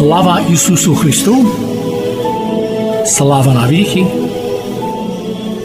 Слава Ісусу Христу! Слава навіки!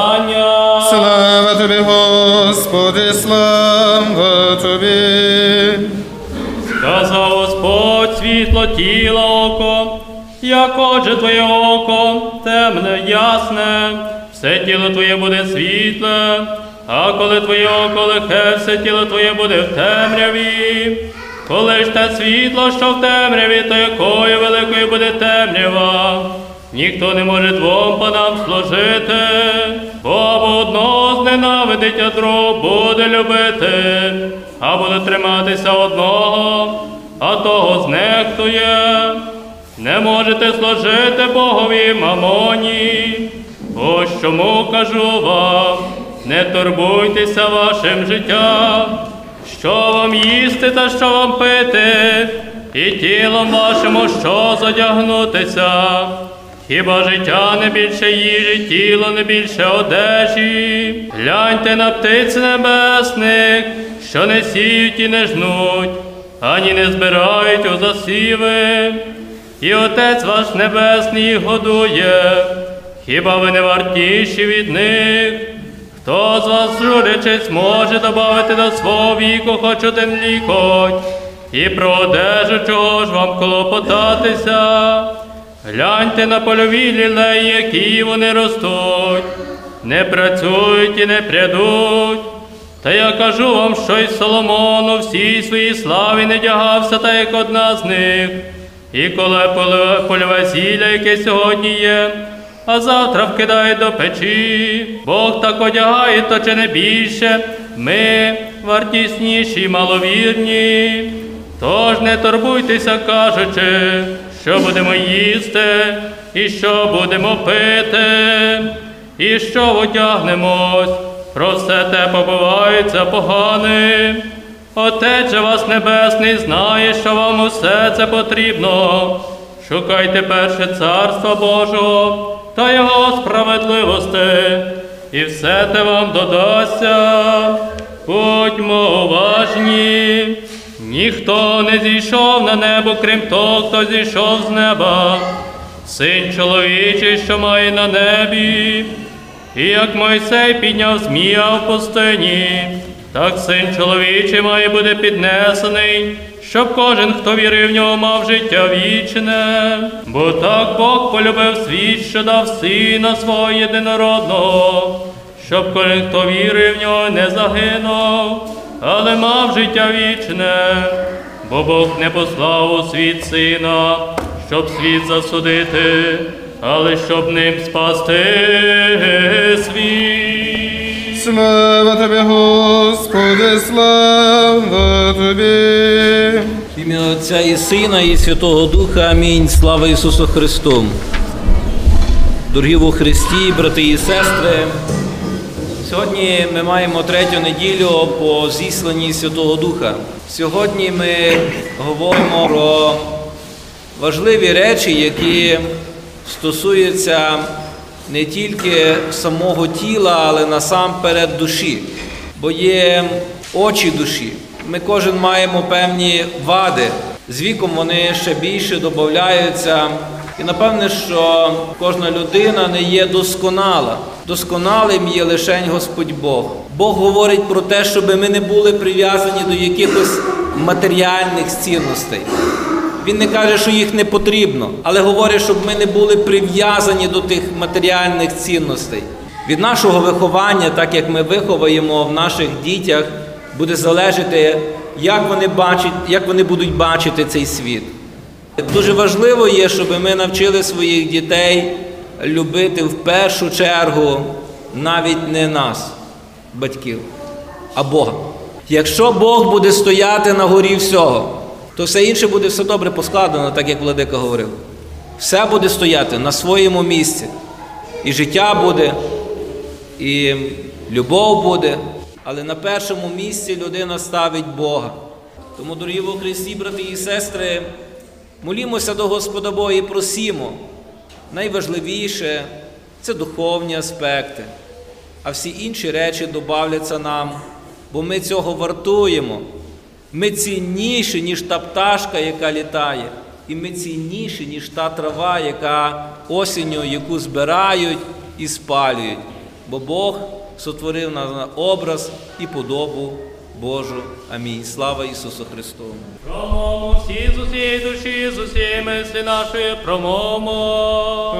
Євангелія слава Тобі, Господи, слава Тобі. Сказав Господь світло тіла око, як отже твоє око, темне, ясне, все тіло твоє буде світле, а коли твоє око лихе, все тіло твоє буде в темряві. Коли ж те світло, що в темряві, то якою великою буде темрява. Ніхто не може двом панам служити, бо одного зненавидить, а другого буде любити, а буде триматися одного, а того знехтує. Не можете служити Богові мамоні. Ось чому кажу вам, не турбуйтеся вашим життям, що вам їсти та що вам пити, і тілом вашому що задягнутися. Хіба життя не більше їжі, тіло не більше одежі? Гляньте на птиць небесних, що не сіють і не жнуть, ані не збирають у засіви, і Отець ваш Небесний їх годує. Хіба ви не вартіші від них? Хто з вас, журячись, може добавити до свого віку хоч один лікоть, і про одежу чого ж вам клопотатися? Гляньте на польові лілеї, які вони ростуть, не працюють і не прядуть. Та я кажу вам, що й Соломон у всій своїй славі не дягався, та як одна з них. І коли польове зілля, яке сьогодні є, а завтра вкидає до печі, Бог так одягає, то чи не більше, ми вартісніші, маловірні. Тож не турбуйтеся, кажучи, що будемо їсти, і що будемо пити, і що одягнемось, про все те побувається поганим. Отець вас Небесний знає, що вам усе це потрібно. Шукайте перше царство Божого та Його справедливости, і все те вам додасться. Будьмо уважні. Ніхто не зійшов на небо, крім того, хто зійшов з неба. Син чоловічий, що має на небі. І як Мойсей підняв змія в пустині, так син чоловічий має бути піднесений, щоб кожен, хто вірив в нього, мав життя вічне. Бо так Бог полюбив світ, що дав сина свого єдинородного, щоб кожен, хто вірив в нього, не загинув, але мав життя вічне. Бо Бог не послав у світ сина, щоб світ засудити, але щоб ним спасти світ. Слава Тобі, Господи, слава Тобі. В ім'я Отця і Сина, і Святого Духа. Амінь. Слава Ісусу Христу. Дорогі у Христі, брати і сестри. Сьогодні ми маємо третю неділю по зісланні Святого Духа. Сьогодні ми говоримо про важливі речі, які стосуються не тільки самого тіла, але насамперед душі, бо є очі душі. Ми кожен маємо певні вади. З віком вони ще більше додаються. І напевне, що кожна людина не є досконала. Досконалим є лишень Господь Бог. Бог говорить про те, щоб ми не були прив'язані до якихось матеріальних цінностей. Він не каже, що їх не потрібно, але говорить, щоб ми не були прив'язані до тих матеріальних цінностей. Від нашого виховання, так як ми виховуємо в наших дітях, буде залежати, як вони бачать, як вони будуть бачити цей світ. Дуже важливо є, щоб ми навчили своїх дітей любити в першу чергу навіть не нас, батьків, а Бога. Якщо Бог буде стояти на горі всього, то все інше буде все добре поскладено, так як Владика говорив. Все буде стояти на своєму місці. І життя буде, і любов буде, але на першому місці людина ставить Бога. Тому, дорогі во Христі, брати і сестри, молімося до Господа Бога і просімо. Найважливіше це духовні аспекти, а всі інші речі додавляться нам, бо ми цього вартуємо. Ми цінніші, ніж та пташка, яка літає, і ми цінніші, ніж та трава, яка осінню, яку збирають і спалюють. Бо Бог сотворив на образ і подобу Божу. Амінь. Слава Ісусу Христу! Промовмо всі з усієї душі, з усієї мислі нашої промовмо.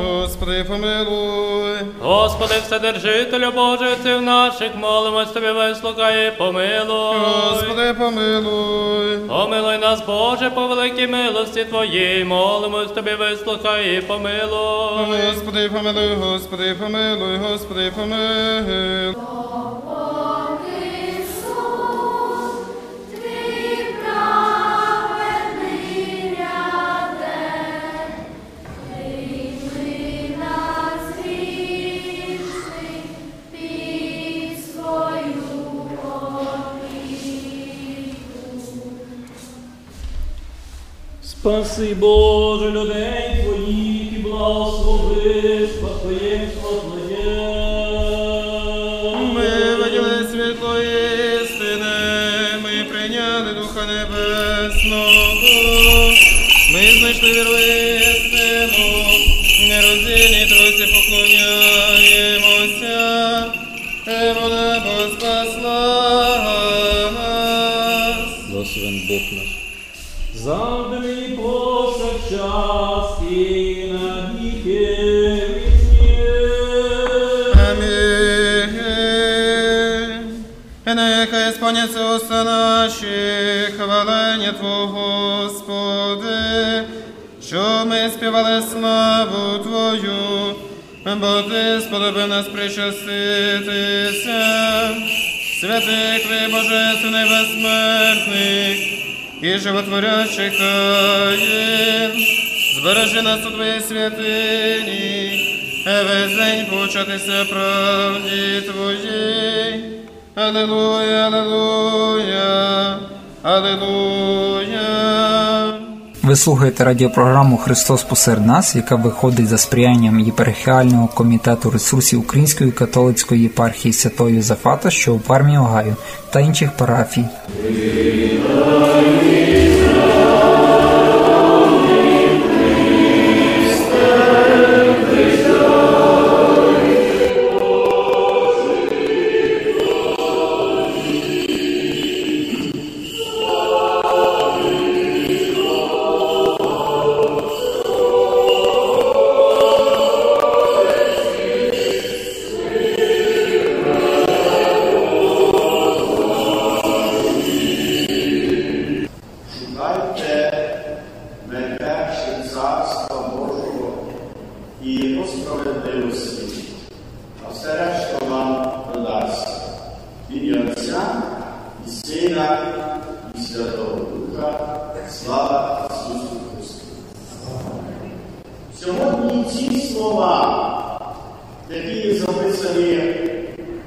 Господи, помилуй. Господи, Вседержителю Боже, Отців наших, молимось Тобі, вислухай і помилуй. Господи, помилуй. Помилуй нас, Боже, по великій милості Твоїй, молимось Тобі, вислухай і помилуй. Господи, помилуй, Господи, помилуй, Господи, помилуй. Спаси Боже людей Твоїх і благослови спадкоємство Твоє. Ми виділи світло істини, ми прийняли Духа Небесного, ми знайшли віру істину, нероздільній тройці поклоняємося, хвалення Твого, Господи, що ми співали славу Твою, бо Ти сподобив нас причаститися. Святих Твій Божественний безсмертний і животворящих таїн, збережи нас у Твоїй святині, весь день повчатися правді Твоїй. Аллилуйя, аллилуйя, аллилуйя. Ви слухаєте радіопрограму Христос посеред нас, яка виходить за сприянням єпархіального комітету ресурсів Української католицької єпархії Святої Зафата, що у Пармі Огайо, та інших парафій. які записані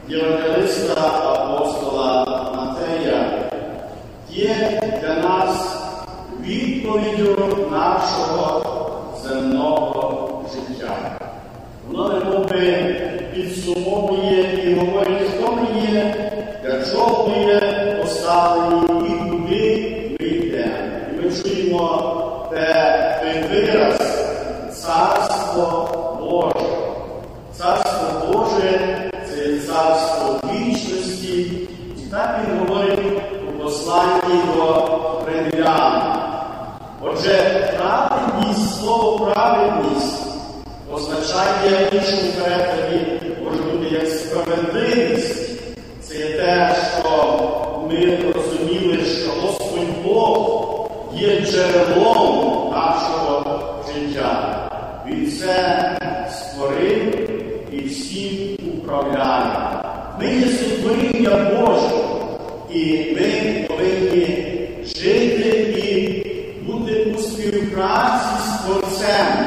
євангелиста апостола Матея, є для нас відповіддю нашого земного життя. Воно немоби підсумовує і говорить, хто ми є, для чого ми є поставлені і куди ми йдемо. І ми чуємо те. В іншому перекладі, може бути як справедливість. Це є те, що ми розуміли, що Господь Бог є джерелом нашого життя. Він все створив і всім управляє. Ми є сотворіння Боже, і ми повинні жити і бути у співпраці з Творцем.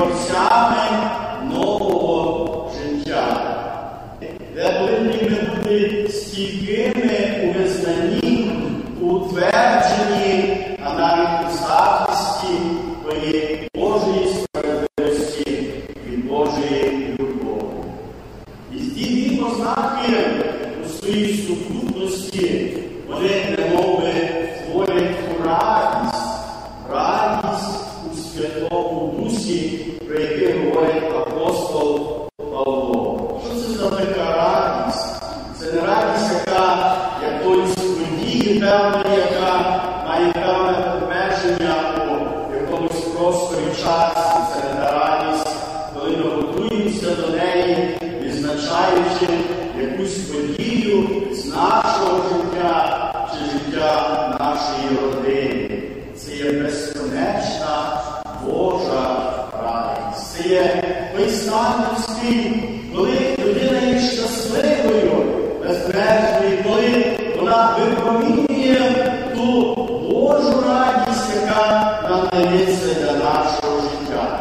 Ми повинні нового життя. Де повинні ми бути стійкими у визнанні, у твердженні, а навіть у захисті твоєї Божої справедливості і Божої любові. І ті ознаки у своїй сукупності, вони немови творять радість, радість у Святому Дусі, про який говорить апостол Павло. Що це за така радість? Це не радість, яка якоїсь події певної, яка має певне обмеження у якомусь просторі часі. Це не та радість, коли ми готуємося до неї, відзначаючи якусь подію з нашого життя чи життя нашої родини. Це є безконечна Божа радість. Це є той стан людський, коли людина є щасливою, безмежною, коли вона випромінює ту Божу радість, яка надається для нашого життя.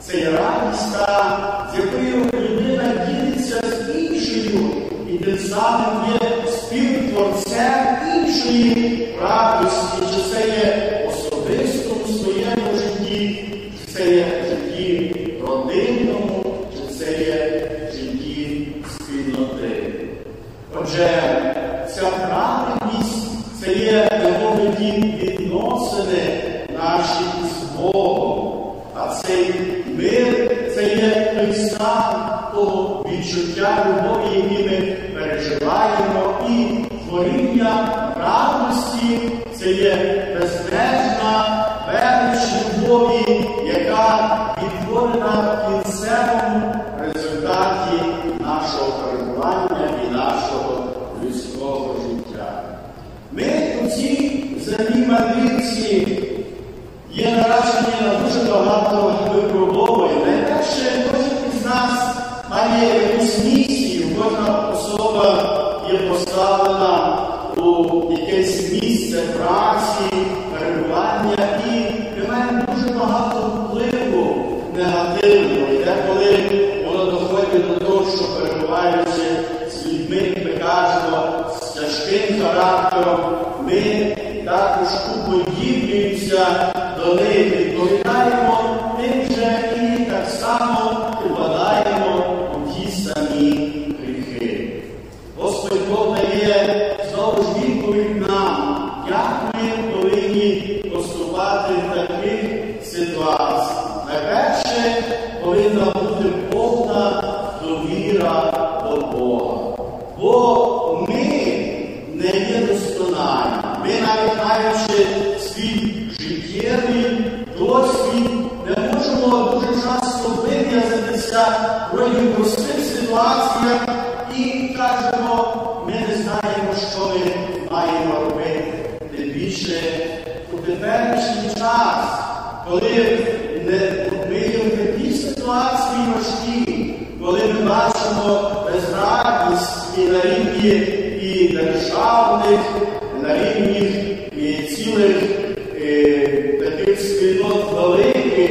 Це є радість, та, з якою людина ділиться з іншою, і тим самим є співтворцем іншої радості, чи це є особисто у своєму житті, чи це є в житті родинному, чи це є в житті спільноти. Отже, ця праведність це є ті відносини наші з Богом. А цей мир це є той стан того відчуття любові, який ми переживаємо, і творіння радості це є безмежна велич любові, яка відтворена в кінцевому результаті нашого перебування і нашого людського життя. Ми у землі мандрівці є наражені на дуже багато випробовувань. Найперше, кожен із нас має якусь місію, кожна особа є поставлена у якесь місце праці, перебування і ми маємо дуже багато впливу негативного. І деколи воно доходить до того, що перебуваючи з людьми, ми кажемо, з тяжким характером, ми також уподіблюються до них, відповідаємо тим же і так само впадаємо у ті самі гріхи. Господь Бог дає знову ж відповідь нам, як ми повинні поступати в таких ситуаціях. Найперше повинна бути повна довіра до Бога. Бо ми не є досконалі. Ми навіть маючи свій життєвий досвід, не можемо дуже часто вив'язатися в роді простих ситуаціях і кажемо, ми не знаємо, що ми маємо робити. Тим більше у теперішній час, коли не, ми є в такій ситуації важкі, коли ми бачимо безрадність і на рівні і державних, на рівні і цілих е, таких спільнот великих,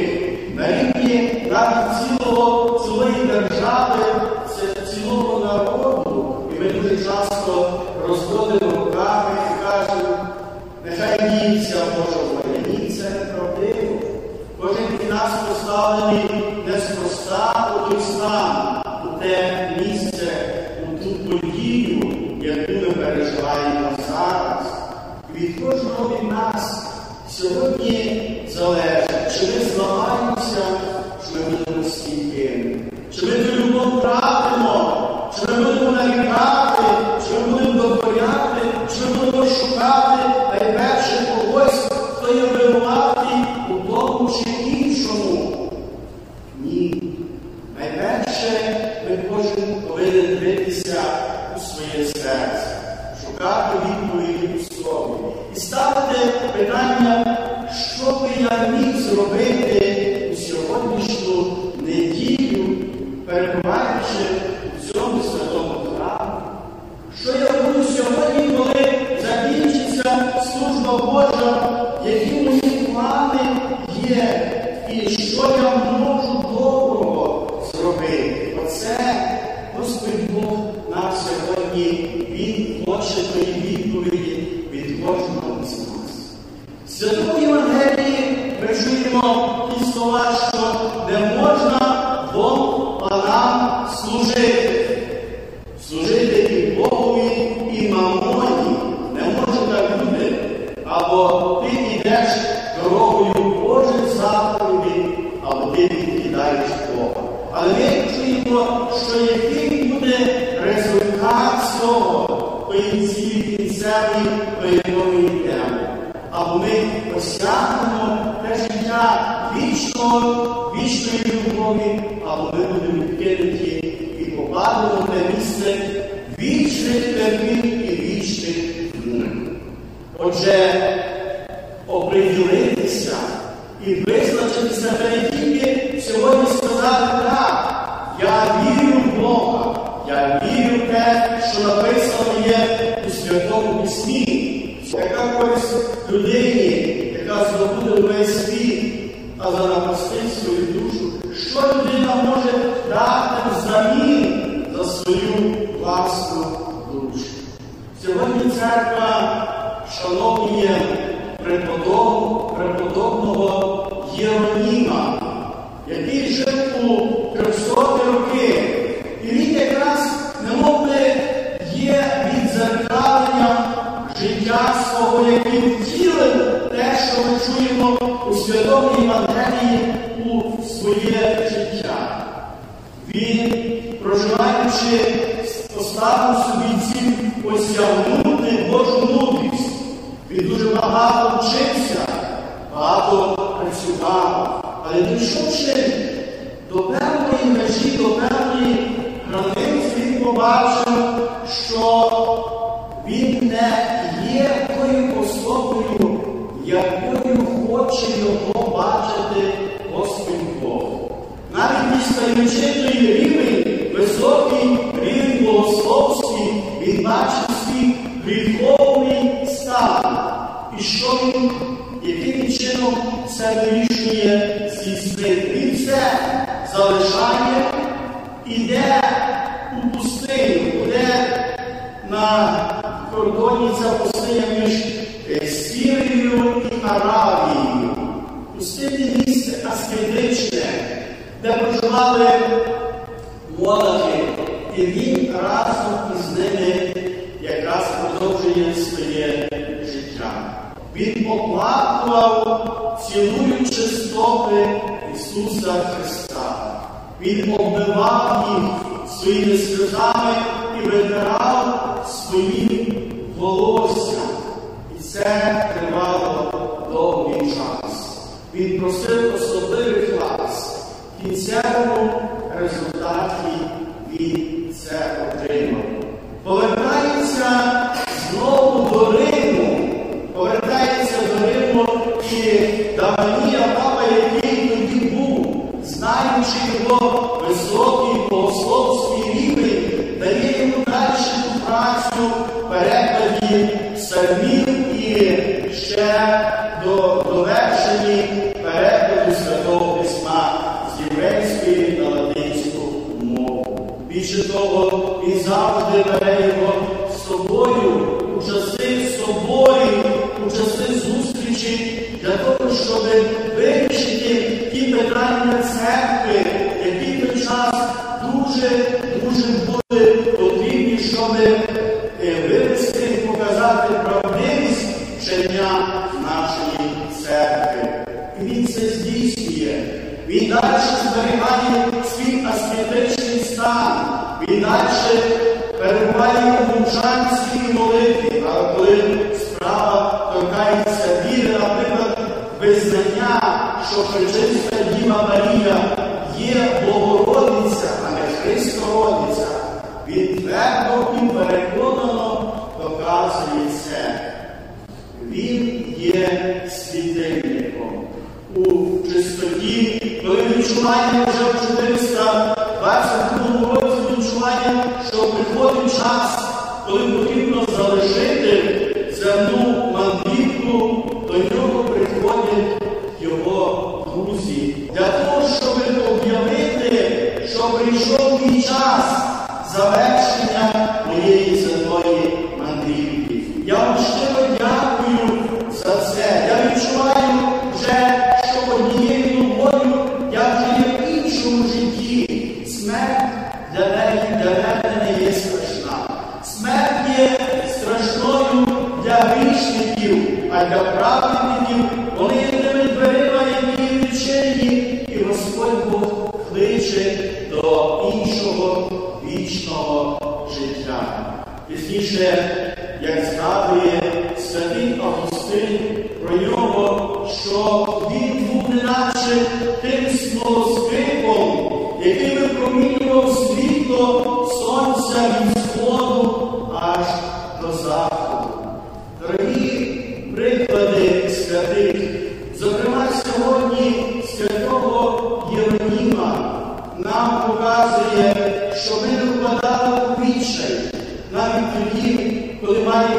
на рівні навіть цілого, цілої держави, цілого народу. І ми дуже часто розводимо руками і кажемо, нехай діється Божа Ні, це неправдиво. Кожен із нас поставлений неспроста у той стан, у те місце, у ту подію, яку ми переживаємо зараз. Від кожного від нас сьогодні залежить, чи ми зламаємося, чи ми будемо стійкими, чи ми ту любов втратимо, чи ми будемо нарікати, чи ми будемо докоряти, чи ми будемо шукати найперше когось, хто є винуватий у тому чи іншому. Ні. Найперше ми кожен повинен дивитися у своє серце, шукати відповіді у собі і ставити питання, що би я міг зробити у сьогоднішню неділю, перебуваючи у цьому святому храмі. Що я буду сьогодні, коли закінчиться служба Божа, які мої плани є, і що я можу доброго зробити? Оце Господь Бог нам сьогодні Він хоче тої відповіді від кожного з нас. В Святому Євангелії ми чуємо ті слова, що не можна двом панам служити. Служити і Богові, і мамоні не може так бути. Або ти йдеш дорогою Божих заповідей, або ти відкидаєш Бога. Але ми чуємо, що який буде результат цього, тої цілі кінцевої, по якому ми йдемо. Або ми осягнемо те життя вічного, любові, або ми будемо відкинуті і попадемо в те місце вічних терпів і вічних мук. Отже, оприділитися і визначитися не тільки сьогодні сказати так, я вірю в Бога, я вірю в те, що написано є у Святому Письмі. Яка користь людині, яка здобуде весь світ, а за свою душу, що людина може дати взамін за свою власну душу. Сьогодні церква шановує преподобного, преподобного Єроніма, який жив у 300 роки. І він якраз немов би є відзеркаленням життя свого, який втілив те, що ми чуємо у Святому Євангелії у своє життя. Він, проживаючи, поставив собі ціль осягнути Божу мудрість. Він дуже багато вчився, багато працював, але дійшовши до певної межі, до певної границі, він побачив, що він не є тою особою, якою хоче його бачити. Дістаючи рівень, високий рівень богословський, він бачить свій гріховний стан. І що він, яким чином це вирішує здійснити? Він все залишає, іде у пустиню, іде на кордоні ця пустиня між Сірією і Аравією. Пустинне місце аскетичне, де проживали монахи, і він разом із ними якраз продовжує своє життя. Він оплакував, цілуючи стопи Ісуса Христа. Він оббивав їх своїми сльозами і витирав своїм волоссям. І це тривало довгий час. Він просив. В кінцевому результаті він це отримав. Повертається знову до Риму, повертається до Риму і Даманія Папа, який тоді був, знаючи його високий богословський рівень, дає йому далі ту працю в перекладі псалмів і ще до довершенні Більше він завжди бере його з собою у часи соборів, у часи зустрічі для того, щоб вирішити ті питання церкви, які під час дуже, дуже визнання, що Пречиста Діва Марія є Богородиця, а не Христородиця, він твердо і переконано доказує це. Він є світильником. У чистоті, коли відчуває вже в 422 році відчуває, що приходить час, коли потрібно залишити земну мандрівку, до нього приходять його друзі. Для того, щоб об'явити, що прийшов мій час завершення моєї земної мандрівки. Я вам щиро дякую за це. Я відчуваю вже, що однією ногою я вже є в іншому житті. Смерть для неї, для мене не є страшна. Смерть є страшною для грішників, а для праведників іншого вічного життя. Пізніше, як згадує святий Августин про нього, що він був неначе тим смолоскипом, який випромінював світло сонця від сходу аж до заходу. Тоді, коли маємо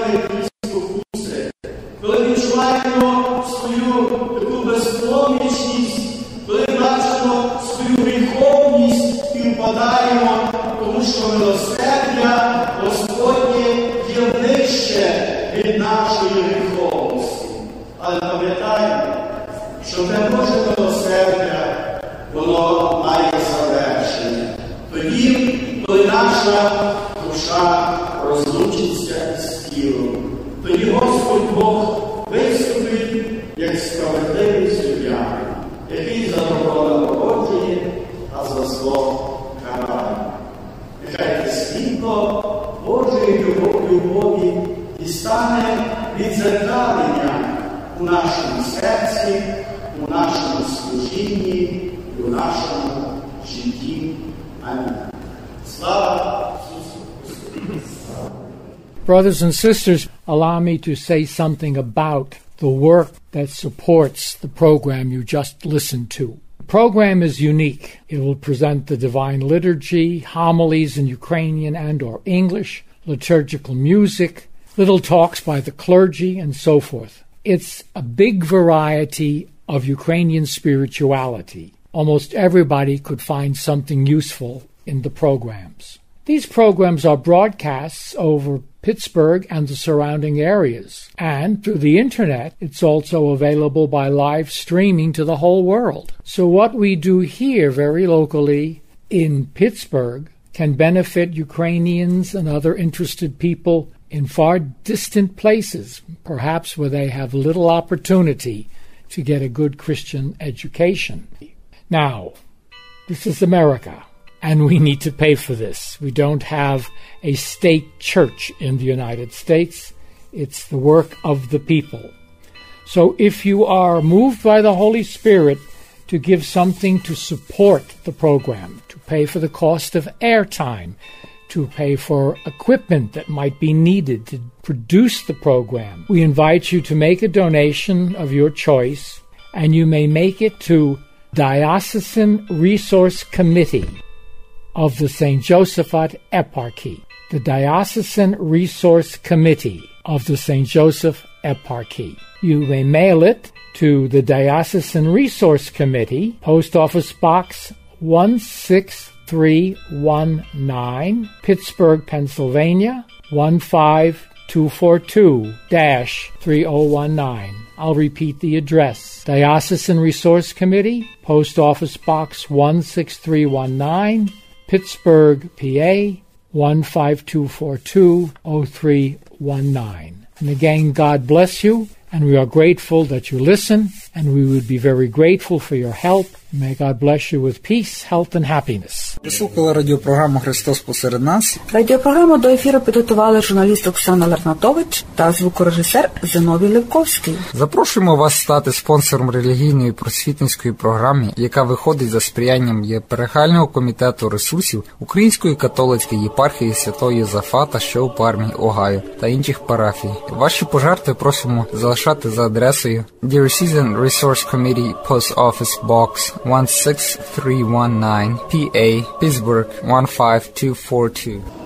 у нашому серці, у нашому служінні і у нашому житті. Амінь. Слава Ісусу Христу! Brothers and sisters, allow me to say something about the work that supports the program you just listened to. The program is unique. It will present the divine liturgy, homilies in Ukrainian and or English, liturgical music, little talks by the clergy and so forth. It's a big variety of Ukrainian spirituality. Almost everybody could find something useful in the programs. These programs are broadcasts over Pittsburgh and the surrounding areas. And through the internet, it's also available by live streaming to the whole world. So what we do here very locally in Pittsburgh can benefit Ukrainians and other interested people in far distant places, perhaps where they have little opportunity to get a good Christian education. Now, this is America and we need to pay for this. We don't have a state church in the United States. It's the work of the people. So if you are moved by the Holy Spirit to give something to support the program, to pay for the cost of airtime, to pay for equipment that might be needed to produce the program, we invite you to make a donation of your choice, and you may make it to Diocesan Resource Committee of the St. Josephat Eparchy, the Diocesan Resource Committee of the St. Joseph Eparchy. You may mail it to the Diocesan Resource Committee, Post Office Box 16319, Pittsburgh, Pennsylvania 15242 3019. I'll repeat the address. Diocesan Resource Committee, Post Office Box 16319, Pittsburgh, PA 15242 0319. And again, God bless you, and we are grateful that you listen, and we would be very grateful for your help May God bless you with peace, health, and happiness. Слухали радіопрограму Христос посеред нас. Радіопрограму до ефіру підготували журналіст Оксана Ларнатович та звукорежисер Зиновій Левковський. Запрошуємо вас стати спонсором релігійної просвітницької програми, яка виходить за сприянням єперегального комітету ресурсів Української католицької єпархії Святої Єзафата, що у Пармі, Огайо та інших парафій. Ваші пожертви просимо залишати за адресою Dear Season Resource Committee Post Office Box 16319 PA Pittsburgh 15242.